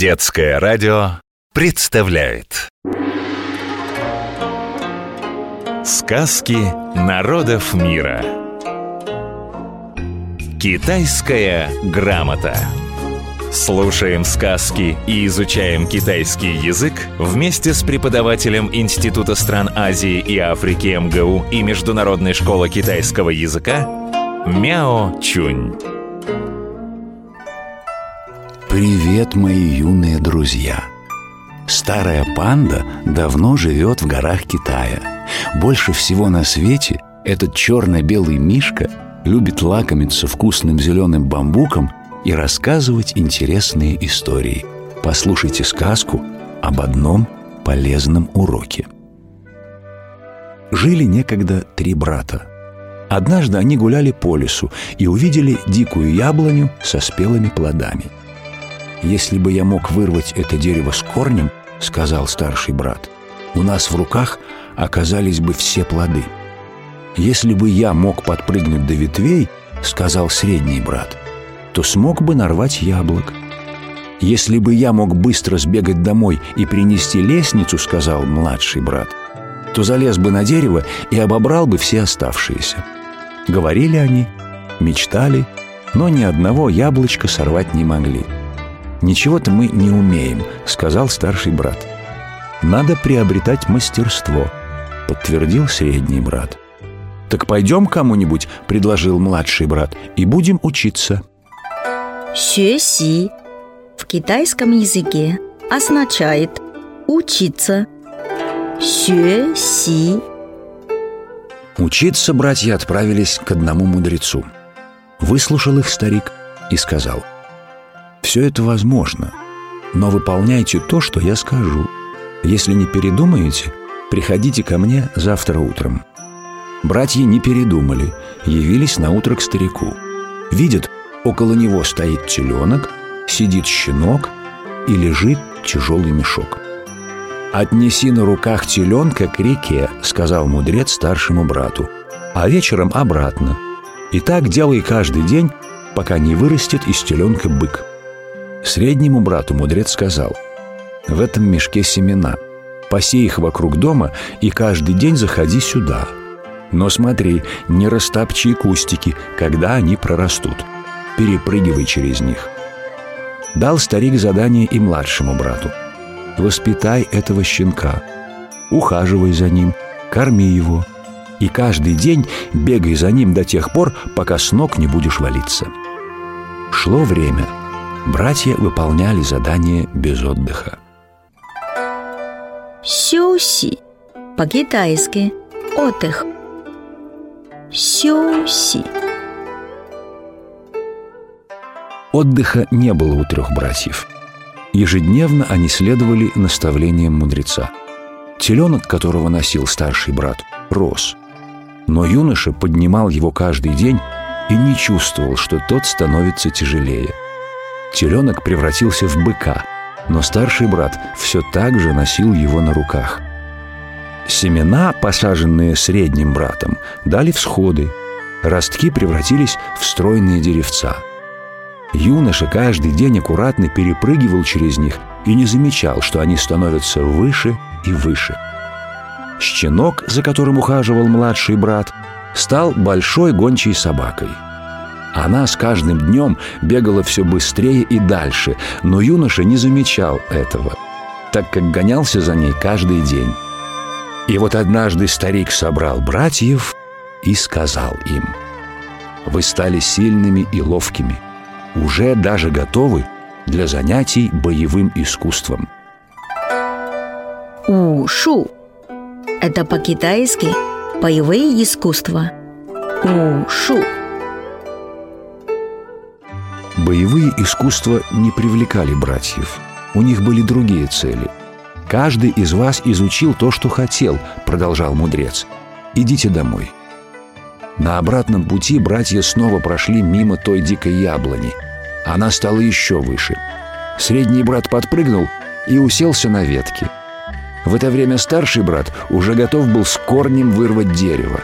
Детское радио представляет. Сказки народов мира. Китайская грамота. Слушаем сказки и изучаем китайский язык вместе с преподавателем Института стран Азии и Африки МГУ и Международной школы китайского языка Мяо Чунь. Привет, мои юные друзья! Старая панда давно живет в горах Китая. Больше всего на свете этот черно-белый мишка любит лакомиться вкусным зеленым бамбуком и рассказывать интересные истории. Послушайте сказку об одном полезном уроке. Жили некогда три брата. Однажды они гуляли по лесу и увидели дикую яблоню со спелыми плодами. «Если бы я мог вырвать это дерево с корнем, — сказал старший брат, — у нас в руках оказались бы все плоды. Если бы я мог подпрыгнуть до ветвей, — сказал средний брат, — то смог бы нарвать яблок. «Если бы я мог быстро сбегать домой и принести лестницу, — сказал младший брат, — то залез бы на дерево и обобрал бы все оставшиеся». Говорили они, мечтали, но ни одного яблочка сорвать не могли. «Ничего-то мы не умеем», — сказал старший брат. «Надо приобретать мастерство», — подтвердил средний брат. «Так пойдем кому-нибудь», — предложил младший брат, — «и будем учиться». «Сюэси» в китайском языке означает «учиться». «Сюэси» Учиться братья отправились к одному мудрецу. Выслушал их старик и сказал «Все это возможно, но выполняйте то, что я скажу. Если не передумаете, приходите ко мне завтра утром». Братья не передумали, явились на утро к старику. Видят, Около него стоит теленок, сидит щенок и лежит тяжелый мешок. «Отнеси на руках теленка к реке», — сказал мудрец старшему брату, «а вечером обратно. И так делай каждый день, пока не вырастет из теленка бык». Среднему брату мудрец сказал, «В этом мешке семена. Посей их вокруг дома и каждый день заходи сюда. Но смотри, не растопчи кустики, когда они прорастут перепрыгивай через них. Дал старик задание и младшему брату. Воспитай этого щенка, ухаживай за ним, корми его, и каждый день бегай за ним до тех пор, пока с ног не будешь валиться. Шло время братья выполняли задание без отдыха. Сюси по-китайски отдых. Сюси. Отдыха не было у трех братьев. Ежедневно они следовали наставлениям мудреца. Теленок, которого носил старший брат, рос. Но юноша поднимал его каждый день и не чувствовал, что тот становится тяжелее – Теленок превратился в быка, но старший брат все так же носил его на руках. Семена, посаженные средним братом, дали всходы. Ростки превратились в стройные деревца – Юноша каждый день аккуратно перепрыгивал через них и не замечал, что они становятся выше и выше. Щенок, за которым ухаживал младший брат, стал большой гончей собакой. Она с каждым днем бегала все быстрее и дальше, но юноша не замечал этого, так как гонялся за ней каждый день. И вот однажды старик собрал братьев и сказал им, «Вы стали сильными и ловкими» уже даже готовы для занятий боевым искусством. Ушу – это по-китайски боевые искусства. Ушу. Боевые искусства не привлекали братьев. У них были другие цели. «Каждый из вас изучил то, что хотел», — продолжал мудрец. «Идите домой». На обратном пути братья снова прошли мимо той дикой яблони. Она стала еще выше. Средний брат подпрыгнул и уселся на ветке. В это время старший брат уже готов был с корнем вырвать дерево,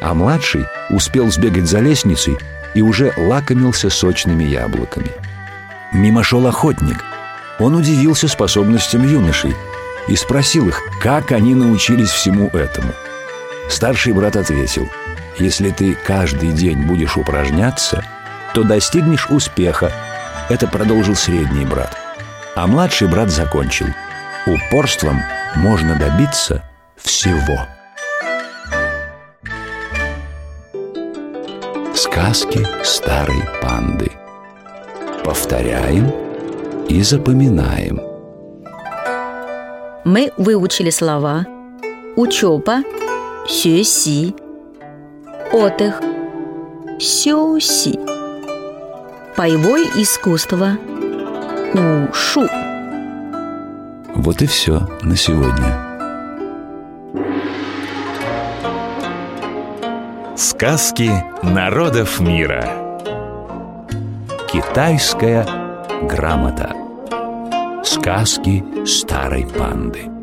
а младший успел сбегать за лестницей и уже лакомился сочными яблоками. Мимо шел охотник. Он удивился способностям юношей и спросил их, как они научились всему этому. Старший брат ответил, «Если ты каждый день будешь упражняться, то достигнешь успеха». Это продолжил средний брат. А младший брат закончил, «Упорством можно добиться всего». Сказки старой панды. Повторяем и запоминаем. Мы выучили слова учеба, сюси, отдых, сюси, боевое искусство, ушу. Вот и все на сегодня. Сказки народов мира. Китайская грамота. Сказки старой панды.